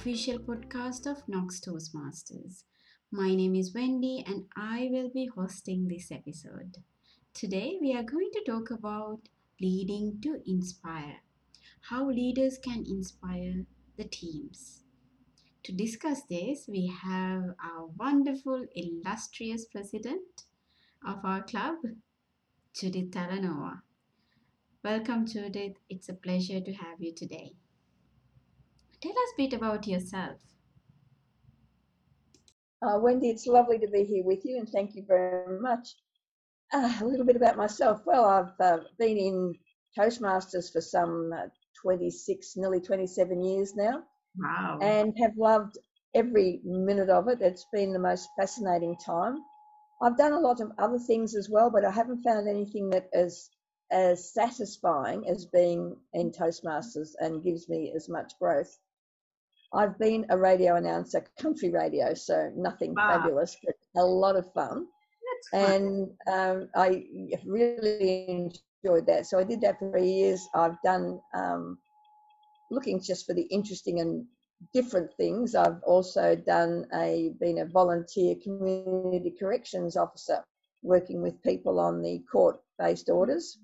official podcast of Knox Toastmasters. My name is Wendy and I will be hosting this episode. Today we are going to talk about leading to inspire, how leaders can inspire the teams. To discuss this, we have our wonderful, illustrious president of our club, Judith Talanova. Welcome, Judith. It's a pleasure to have you today. Tell us a bit about yourself. Uh, Wendy, it's lovely to be here with you, and thank you very much. Uh, a little bit about myself. Well, I've uh, been in Toastmasters for some uh, 26, nearly 27 years now. Wow. And have loved every minute of it. It's been the most fascinating time. I've done a lot of other things as well, but I haven't found anything that is as satisfying as being in Toastmasters and gives me as much growth. I've been a radio announcer, country radio, so nothing wow. fabulous, but a lot of fun. And um, I really enjoyed that. So I did that for three years. I've done um, looking just for the interesting and different things. I've also done a been a volunteer community corrections officer, working with people on the court-based orders.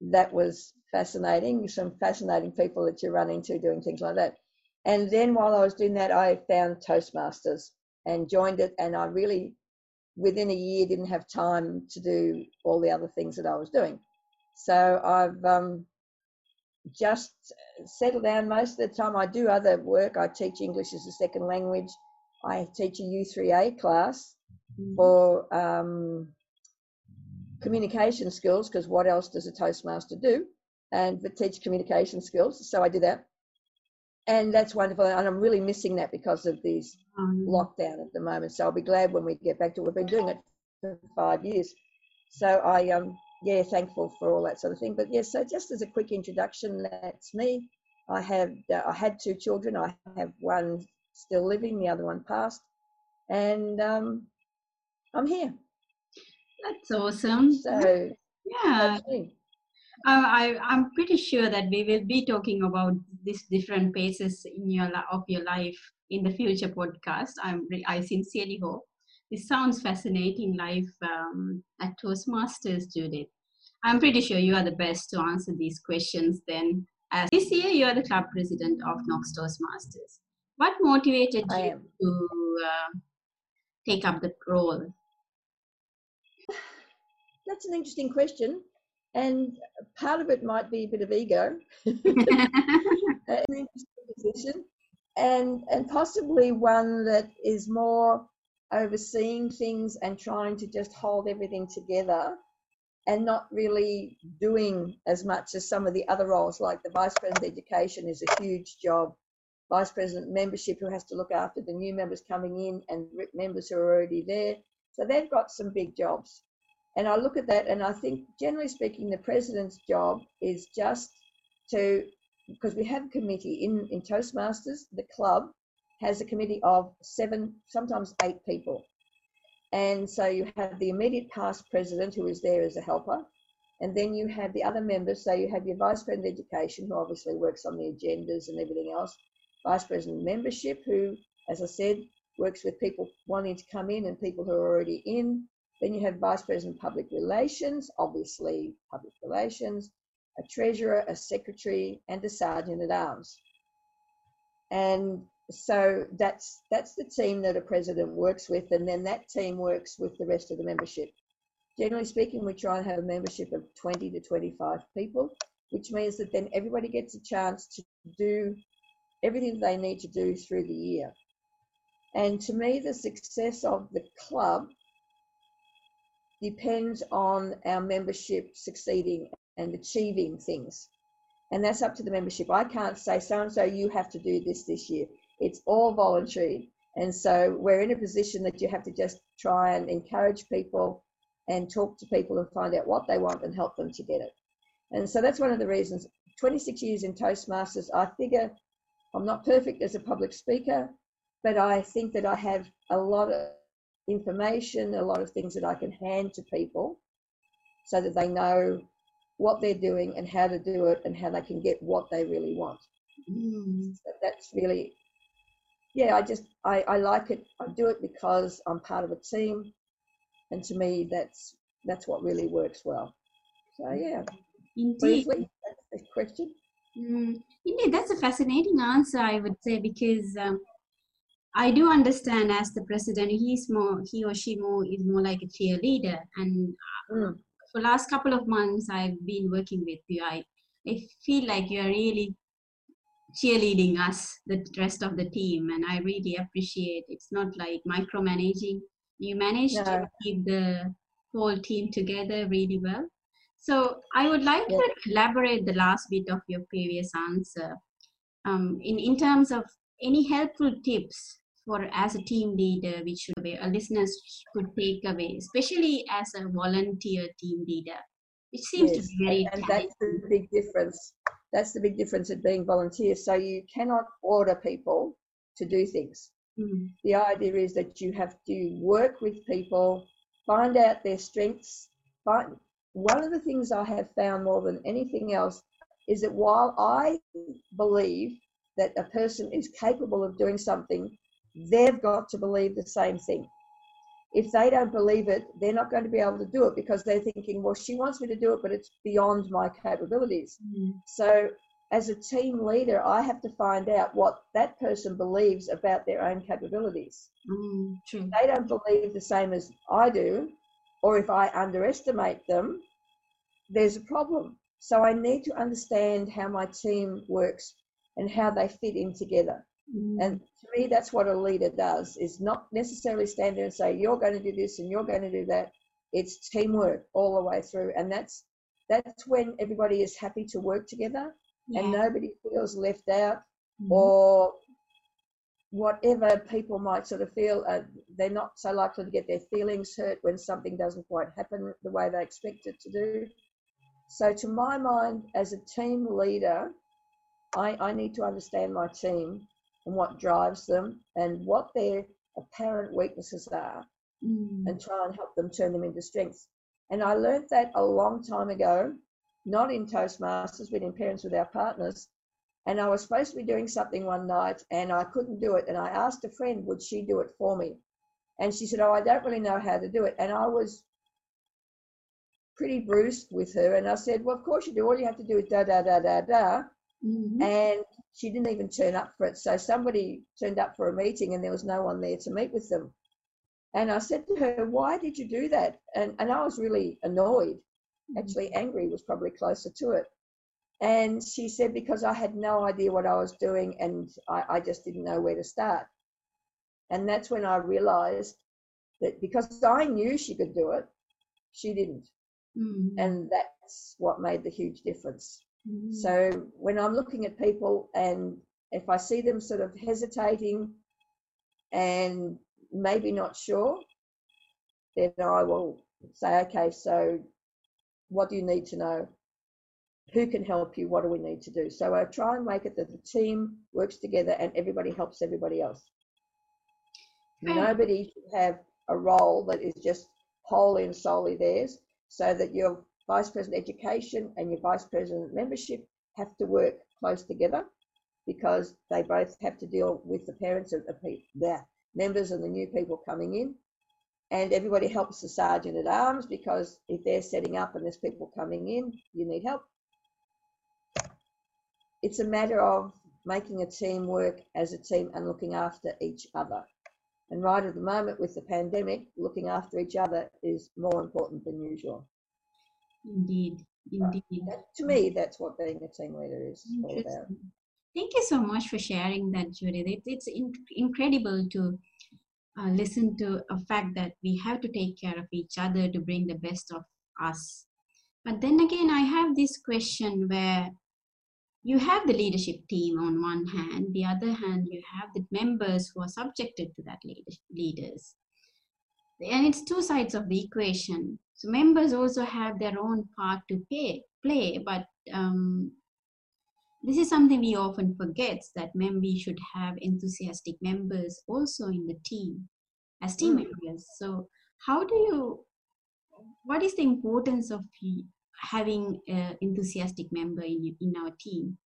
That was fascinating. Some fascinating people that you run into doing things like that. And then while I was doing that, I found Toastmasters and joined it. And I really, within a year, didn't have time to do all the other things that I was doing. So I've um, just settled down most of the time. I do other work. I teach English as a second language. I teach a U3A class mm-hmm. for um, communication skills because what else does a Toastmaster do? And but teach communication skills. So I do that. And that's wonderful. And I'm really missing that because of this mm-hmm. lockdown at the moment. So I'll be glad when we get back to it. We've been doing it for five years. So I um yeah, thankful for all that sort of thing. But yes, yeah, so just as a quick introduction, that's me. I have uh, I had two children. I have one still living, the other one passed, and um, I'm here. That's awesome. So yeah. Uh, I, I'm pretty sure that we will be talking about these different phases in your of your life in the future podcast. I'm I sincerely hope. This sounds fascinating life um, at Toastmasters, Judith. I'm pretty sure you are the best to answer these questions. Then, as this year you are the club president of Knox Toastmasters. What motivated you to uh, take up the role? That's an interesting question and part of it might be a bit of ego, an interesting position, and and possibly one that is more overseeing things and trying to just hold everything together and not really doing as much as some of the other roles like the vice president of education is a huge job. Vice president membership who has to look after the new members coming in and members who are already there. So they've got some big jobs and I look at that and I think, generally speaking, the president's job is just to, because we have a committee in, in Toastmasters, the club has a committee of seven, sometimes eight people. And so you have the immediate past president who is there as a helper. And then you have the other members. So you have your vice president of education, who obviously works on the agendas and everything else. Vice president membership, who, as I said, works with people wanting to come in and people who are already in. Then you have Vice President Public Relations, obviously public relations, a treasurer, a secretary, and a sergeant at arms. And so that's that's the team that a president works with, and then that team works with the rest of the membership. Generally speaking, we try and have a membership of 20 to 25 people, which means that then everybody gets a chance to do everything they need to do through the year. And to me, the success of the club depends on our membership succeeding and achieving things. And that's up to the membership. I can't say, so and so, you have to do this this year. It's all voluntary. And so we're in a position that you have to just try and encourage people and talk to people and find out what they want and help them to get it. And so that's one of the reasons. 26 years in Toastmasters, I figure I'm not perfect as a public speaker, but I think that I have a lot of information, a lot of things that I can hand to people so that they know what they're doing and how to do it and how they can get what they really want. Mm. So that's really yeah, I just I, I like it. I do it because I'm part of a team, and to me, that's that's what really works well. So yeah, Indeed. briefly, that's the question. Mm, indeed, that's a fascinating answer, I would say, because um, I do understand as the president, he's more, he or she more is more like a cheerleader. And Mm. for last couple of months, I've been working with you. I, I feel like you are really cheerleading us, the rest of the team, and I really appreciate. It's not like micromanaging. You managed to keep the whole team together really well. So I would like Yeah. to elaborate the last bit of your previous answer. Um, in in terms of any helpful tips for as a team leader, which should be, a listeners could take away, especially as a volunteer team leader. It seems to be very and that's the big difference. That's the big difference at being volunteer. So you cannot order people to do things. Mm, The idea is that you have to work with people, find out their strengths. Find one of the things I have found more than anything else is that while I believe that a person is capable of doing something, they've got to believe the same thing. If they don't believe it, they're not going to be able to do it because they're thinking, well, she wants me to do it, but it's beyond my capabilities. mm, So, as a team leader, I have to find out what that person believes about their own capabilities. mm, true. They don't believe the same as I do, or if I underestimate them, there's a problem. So, I need to understand how my team works and how they fit in together. Mm, And to me, that's what a leader does: is not necessarily stand there and say, "You're going to do this and you're going to do that." It's teamwork all the way through, and that's that's when everybody is happy to work together and nobody feels left out Mhm. or whatever people might sort of feel. Uh, they're not so likely to get their feelings hurt when something doesn't quite happen the way they expect it to do. So, to my mind, as a team leader, I, I need to understand my team and what drives them and what their apparent weaknesses are Mm, and try and help them turn them into strengths. And I learned that a long time ago, not in Toastmasters, but in Parents Without Partners. And I was supposed to be doing something one night and I couldn't do it. And I asked a friend, would she do it for me? And she said, Oh, I don't really know how to do it. And I was pretty bruised with her. And I said, Well, of course you do. All you have to do is da da da da da. Mhm. And she didn't even turn up for it. So somebody turned up for a meeting and there was no one there to meet with them. And I said to her, Why did you do that? And, and I was really annoyed. Actually, angry was probably closer to it. And she said, Because I had no idea what I was doing and I, I just didn't know where to start. And that's when I realized that because I knew she could do it, she didn't. Mm, And that's what made the huge difference. Mm, So when I'm looking at people and if I see them sort of hesitating and maybe not sure, then I will say, okay, so what do you need to know? Who can help you? What do we need to do? So I try and make it that the team works together and everybody helps everybody else. Nobody should have a role that is just wholly and solely theirs, so that your vice president education and your vice president membership have to work close together because they both have to deal with the parents of the the members and the new people coming in. And everybody helps the sergeant at arms because if they're setting up and there's people coming in, you need help. It's a matter of making a team work as a team and looking after each other. And right at the moment with the pandemic, looking after each other is more important than usual. Indeed, indeed. That, to me, that's what being a team leader is all about. Thank you so much for sharing that, Judith. It, it's in, incredible to uh, listen to a fact that we have to take care of each other to bring the best of us. But then again, I have this question where you have the leadership team on one hand, the other hand, you have the members who are subjected to that leaders. And it's two sides of the equation. So members also have their own part to pay, play, but um, this is something we often forget that mem- we should have enthusiastic members also in the team as team Mm. members. So how do you, what is the importance of having an enthusiastic member in, in our team?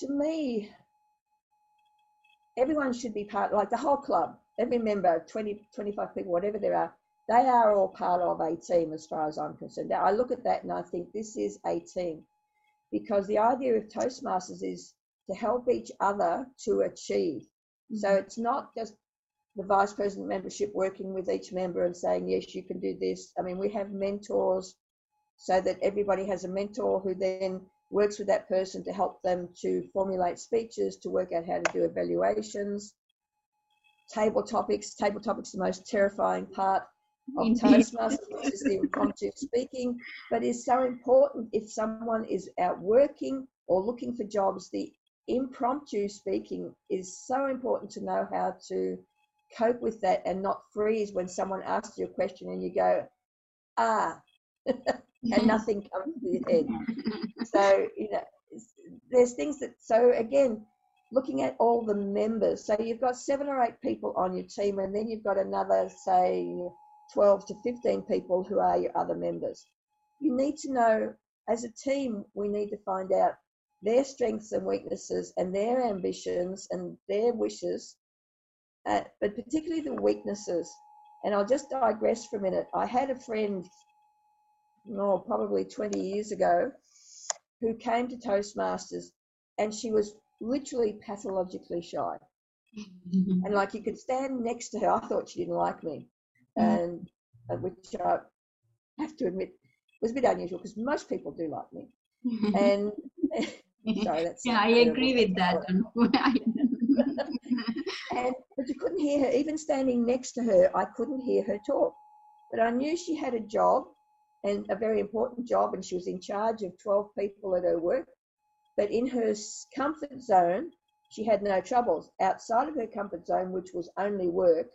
to me, everyone should be part, like the whole club, every member, 20, 25 people, whatever there are, they are all part of a team as far as I'm concerned. Now, I look at that and I think this is a team because the idea of Toastmasters is to help each other to achieve. Mm-hmm. So it's not just the vice president membership working with each member and saying, yes, you can do this. I mean, we have mentors so that everybody has a mentor who then works with that person to help them to formulate speeches, to work out how to do evaluations. Table topics, table topics, the most terrifying part of Toastmasters, which is the impromptu speaking, but is so important if someone is out working or looking for jobs. The impromptu speaking is so important to know how to cope with that and not freeze when someone asks you a question and you go, ah, and nothing comes to your head. So, you know, there's things that, so again, looking at all the members. So you've got seven or eight people on your team, and then you've got another, say, 12 to 15 people who are your other members. You need to know, as a team, we need to find out their strengths and weaknesses and their ambitions and their wishes, uh, but particularly the weaknesses. And I'll just digress for a minute. I had a friend, oh, probably 20 years ago, who came to Toastmasters and she was literally pathologically shy. and like you could stand next to her, I thought she didn't like me. Mm. And uh, which I have to admit was a bit unusual because most people do like me. and sorry, that's yeah, I agree with that. and but you couldn't hear her, even standing next to her, I couldn't hear her talk. But I knew she had a job and a very important job, and she was in charge of 12 people at her work. But in her comfort zone, she had no troubles. Outside of her comfort zone, which was only work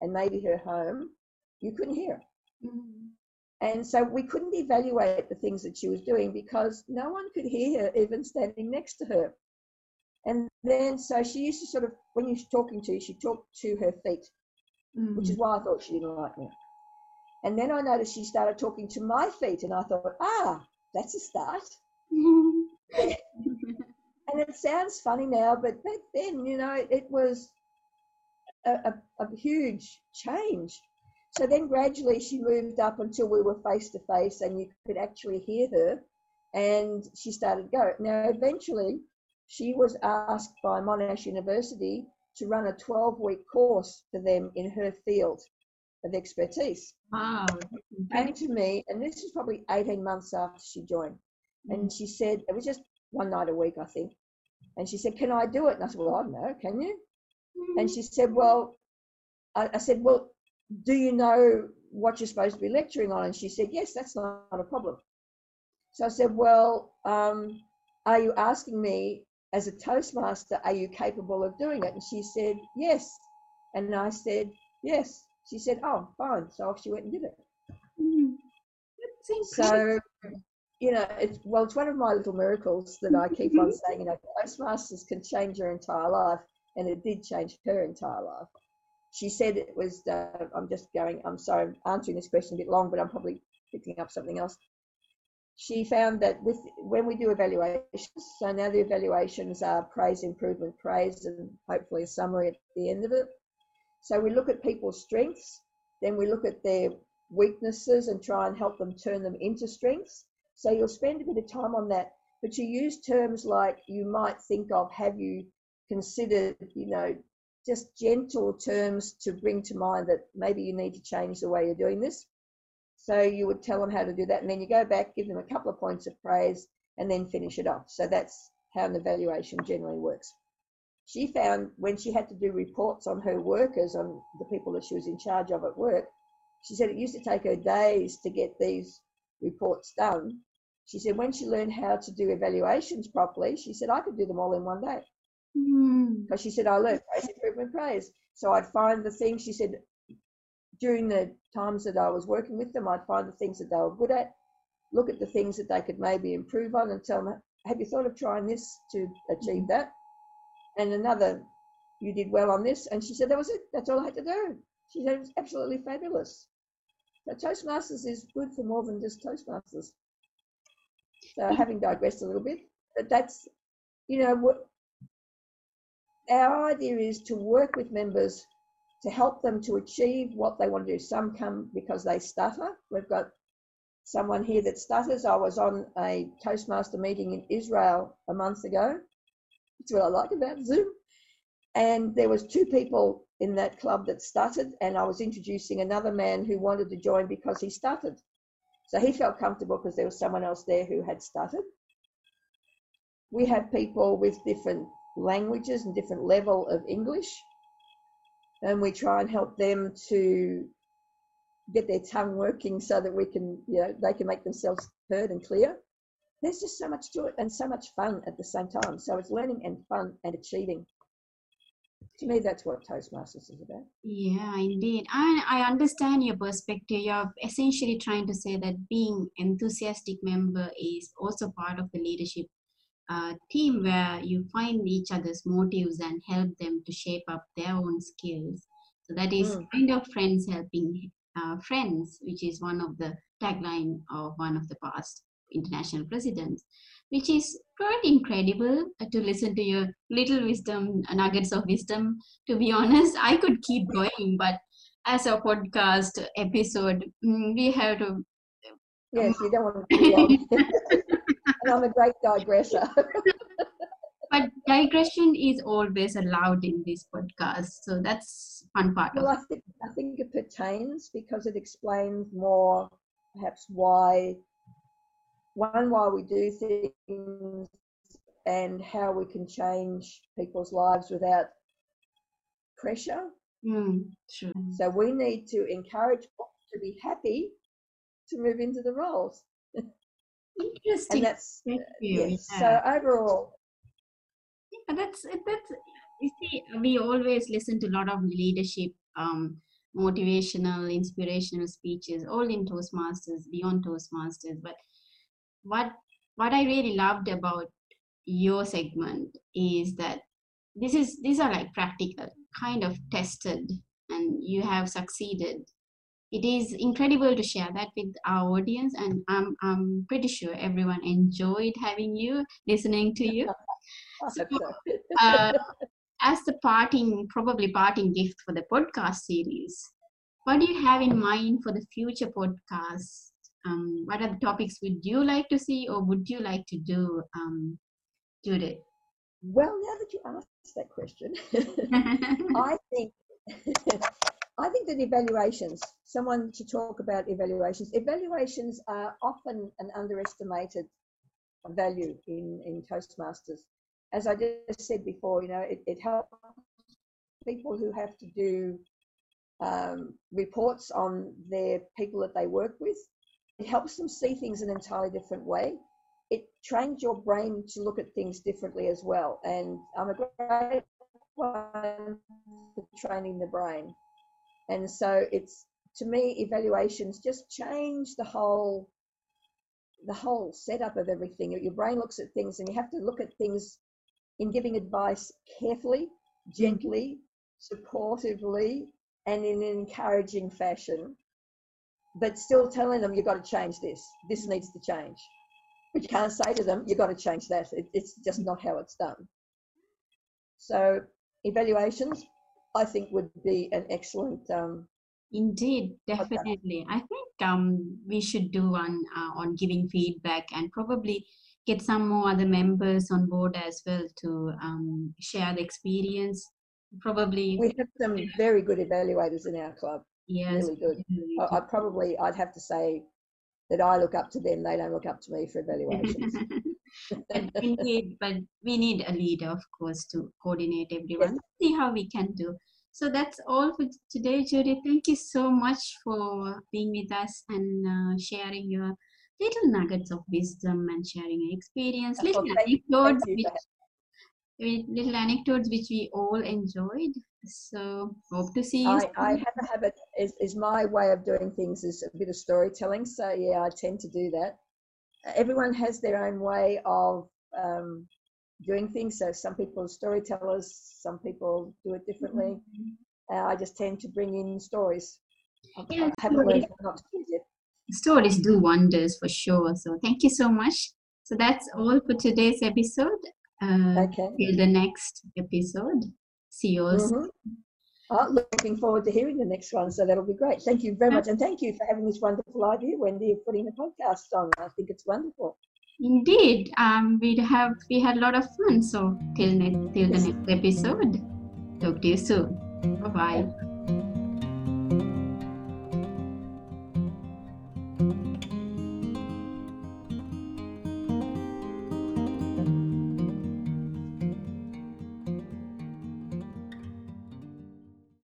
and maybe her home, you couldn't hear. Mm-hmm. And so we couldn't evaluate the things that she was doing because no one could hear her even standing next to her. And then, so she used to sort of, when you're talking to, you, she talked to her feet, mm-hmm. which is why I thought she didn't like me. And then I noticed she started talking to my feet, and I thought, ah, that's a start. and it sounds funny now, but back then, you know, it was a, a, a huge change. So then gradually she moved up until we were face to face and you could actually hear her. And she started go. Now, eventually, she was asked by Monash University to run a 12 week course for them in her field of expertise. Wow. Came to me, and this is probably 18 months after she joined. And mm. she said, it was just one night a week, I think. And she said, Can I do it? And I said, Well, I don't know, can you? And she said, Well, I, I said, Well, do you know what you're supposed to be lecturing on? And she said, Yes, that's not, not a problem. So I said, Well, um, are you asking me as a Toastmaster, are you capable of doing it? And she said, Yes. And I said, Yes. She said, Oh, fine. So off she went and did it. Mm. So, you know, it's well, it's one of my little miracles that I keep on saying, you know, Toastmasters can change your entire life, and it did change her entire life. She said it was, uh, I'm just going, I'm sorry, I'm answering this question a bit long, but I'm probably picking up something else. She found that with when we do evaluations, so now the evaluations are praise, improvement, praise, and hopefully a summary at the end of it. So we look at people's strengths, then we look at their weaknesses and try and help them turn them into strengths. So you'll spend a bit of time on that, but you use terms like you might think of have you considered, you know, just gentle terms to bring to mind that maybe you need to change the way you're doing this. So you would tell them how to do that, and then you go back, give them a couple of points of praise, and then finish it off. So that's how an evaluation generally works she found when she had to do reports on her workers, on the people that she was in charge of at work, she said it used to take her days to get these reports done. She said when she learned how to do evaluations properly, she said I could do them all in one day. Because mm. she said I learned praise, improvement, praise. So I'd find the things she said during the times that I was working with them, I'd find the things that they were good at, look at the things that they could maybe improve on, and tell them, "Have you thought of trying this to achieve that?" and another, you did well on this. And she said, that was it. That's all I had to do. She said, it was absolutely fabulous. So Toastmasters is good for more than just Toastmasters. So having digressed a little bit, but that's you know, what our idea is to work with members to help them to achieve what they want to do. Some come because they stutter. We've got someone here that stutters. I was on a Toastmaster meeting in Israel a month ago. That's what I like about Zoom. And there was two people in that club that stuttered, and I was introducing another man who wanted to join because he stuttered. So he felt comfortable because there was someone else there who had stuttered. We have people with different languages and different level of English, and we try and help them to get their tongue working so that we can, you know, they can make themselves heard and clear. There's just so much to it and so much fun at the same time. So it's learning and fun and achieving. To me, that's what Toastmasters is about. Yeah, indeed. I, I understand your perspective. You're essentially trying to say that being enthusiastic member is also part of the leadership uh, team where you find each other's motives and help them to shape up their own skills. So that is Mm. kind of friends helping uh, friends, which is one of the tagline of one of the past international presidents, which is quite incredible uh, to listen to your little wisdom, uh, nuggets of wisdom. To be honest, I could keep going, but as a podcast episode, mm, we have to Yes, you don't want to be and I'm a great digressor. but digression is always allowed in this podcast so that's fun part well, I think, I think it pertains because it explains more perhaps why, one, why we do things and how we can change people's lives without pressure. Mm, true So we need to encourage people to be happy to move into the roles. interesting And that's, Thank you. yes. Yeah. So overall, Yeah, that's that's you see we always listen to a lot of leadership um motivational inspirational speeches all in toastmasters beyond toastmasters but what what i really loved about your segment is that this is these are like practical kind of tested and you have succeeded it is incredible to share that with our audience and i'm i'm pretty sure everyone enjoyed having you listening to you So, uh, as the parting, probably parting gift for the podcast series, what do you have in mind for the future podcast? Um, what are the topics would you like to see or would you like to do, um, Judith? Well, now that you asked that question, I think I think that evaluations, someone to talk about evaluations. Evaluations are often an underestimated value in, in Toastmasters. As I just said before, you know, it, it helps people who have to do um, reports on their people that they work with. It helps them see things in an entirely different way. It trains your brain to look at things differently as well. And I'm a great one for training the brain. And so it's to me evaluations just change the whole the whole setup of everything. Your brain looks at things and you have to look at things in giving advice carefully, mm. gently, supportively, and in an encouraging fashion, but still telling them you've got to change this. This needs to change. But you can't say to them, you've got to change that. It, it's just not how it's done. So evaluations, I think, would be an excellent. Um, Indeed, definitely. I think um, we should do one uh, on giving feedback and probably get some more other members on board as well to um, share the experience. Probably, we have some very good evaluators in our club. Yes, really good. we I. I probably, I'd have to say that I look up to them. They don't look up to me for evaluations. but indeed, but we need a leader, of course, to coordinate everyone. See how we can do. So that's all for today, Judy. Thank you so much for being with us and uh, sharing your little nuggets of wisdom and sharing your experience, little anecdotes, which, little anecdotes which we all enjoyed. So hope to see you. I. I have a habit, is, is my way of doing things is a bit of storytelling. So, yeah, I tend to do that. Everyone has their own way of um, doing things. So, some people are storytellers, some people do it differently. Uh, I just tend to bring in stories. I Yeah, stories. learned not to do yet. stories do wonders for sure. So thank you so much. So that's all for today's episode. Uh, Okay. till the next episode. See you. Mhm. Oh, looking forward to hearing the next one. So that'll be great. Thank you very much. And thank you for having this wonderful idea, Wendy, of putting the podcast on. I think it's wonderful. Indeed, um, we have we had a lot of fun. So till ne- till the next episode. Talk to you soon. Bye bye.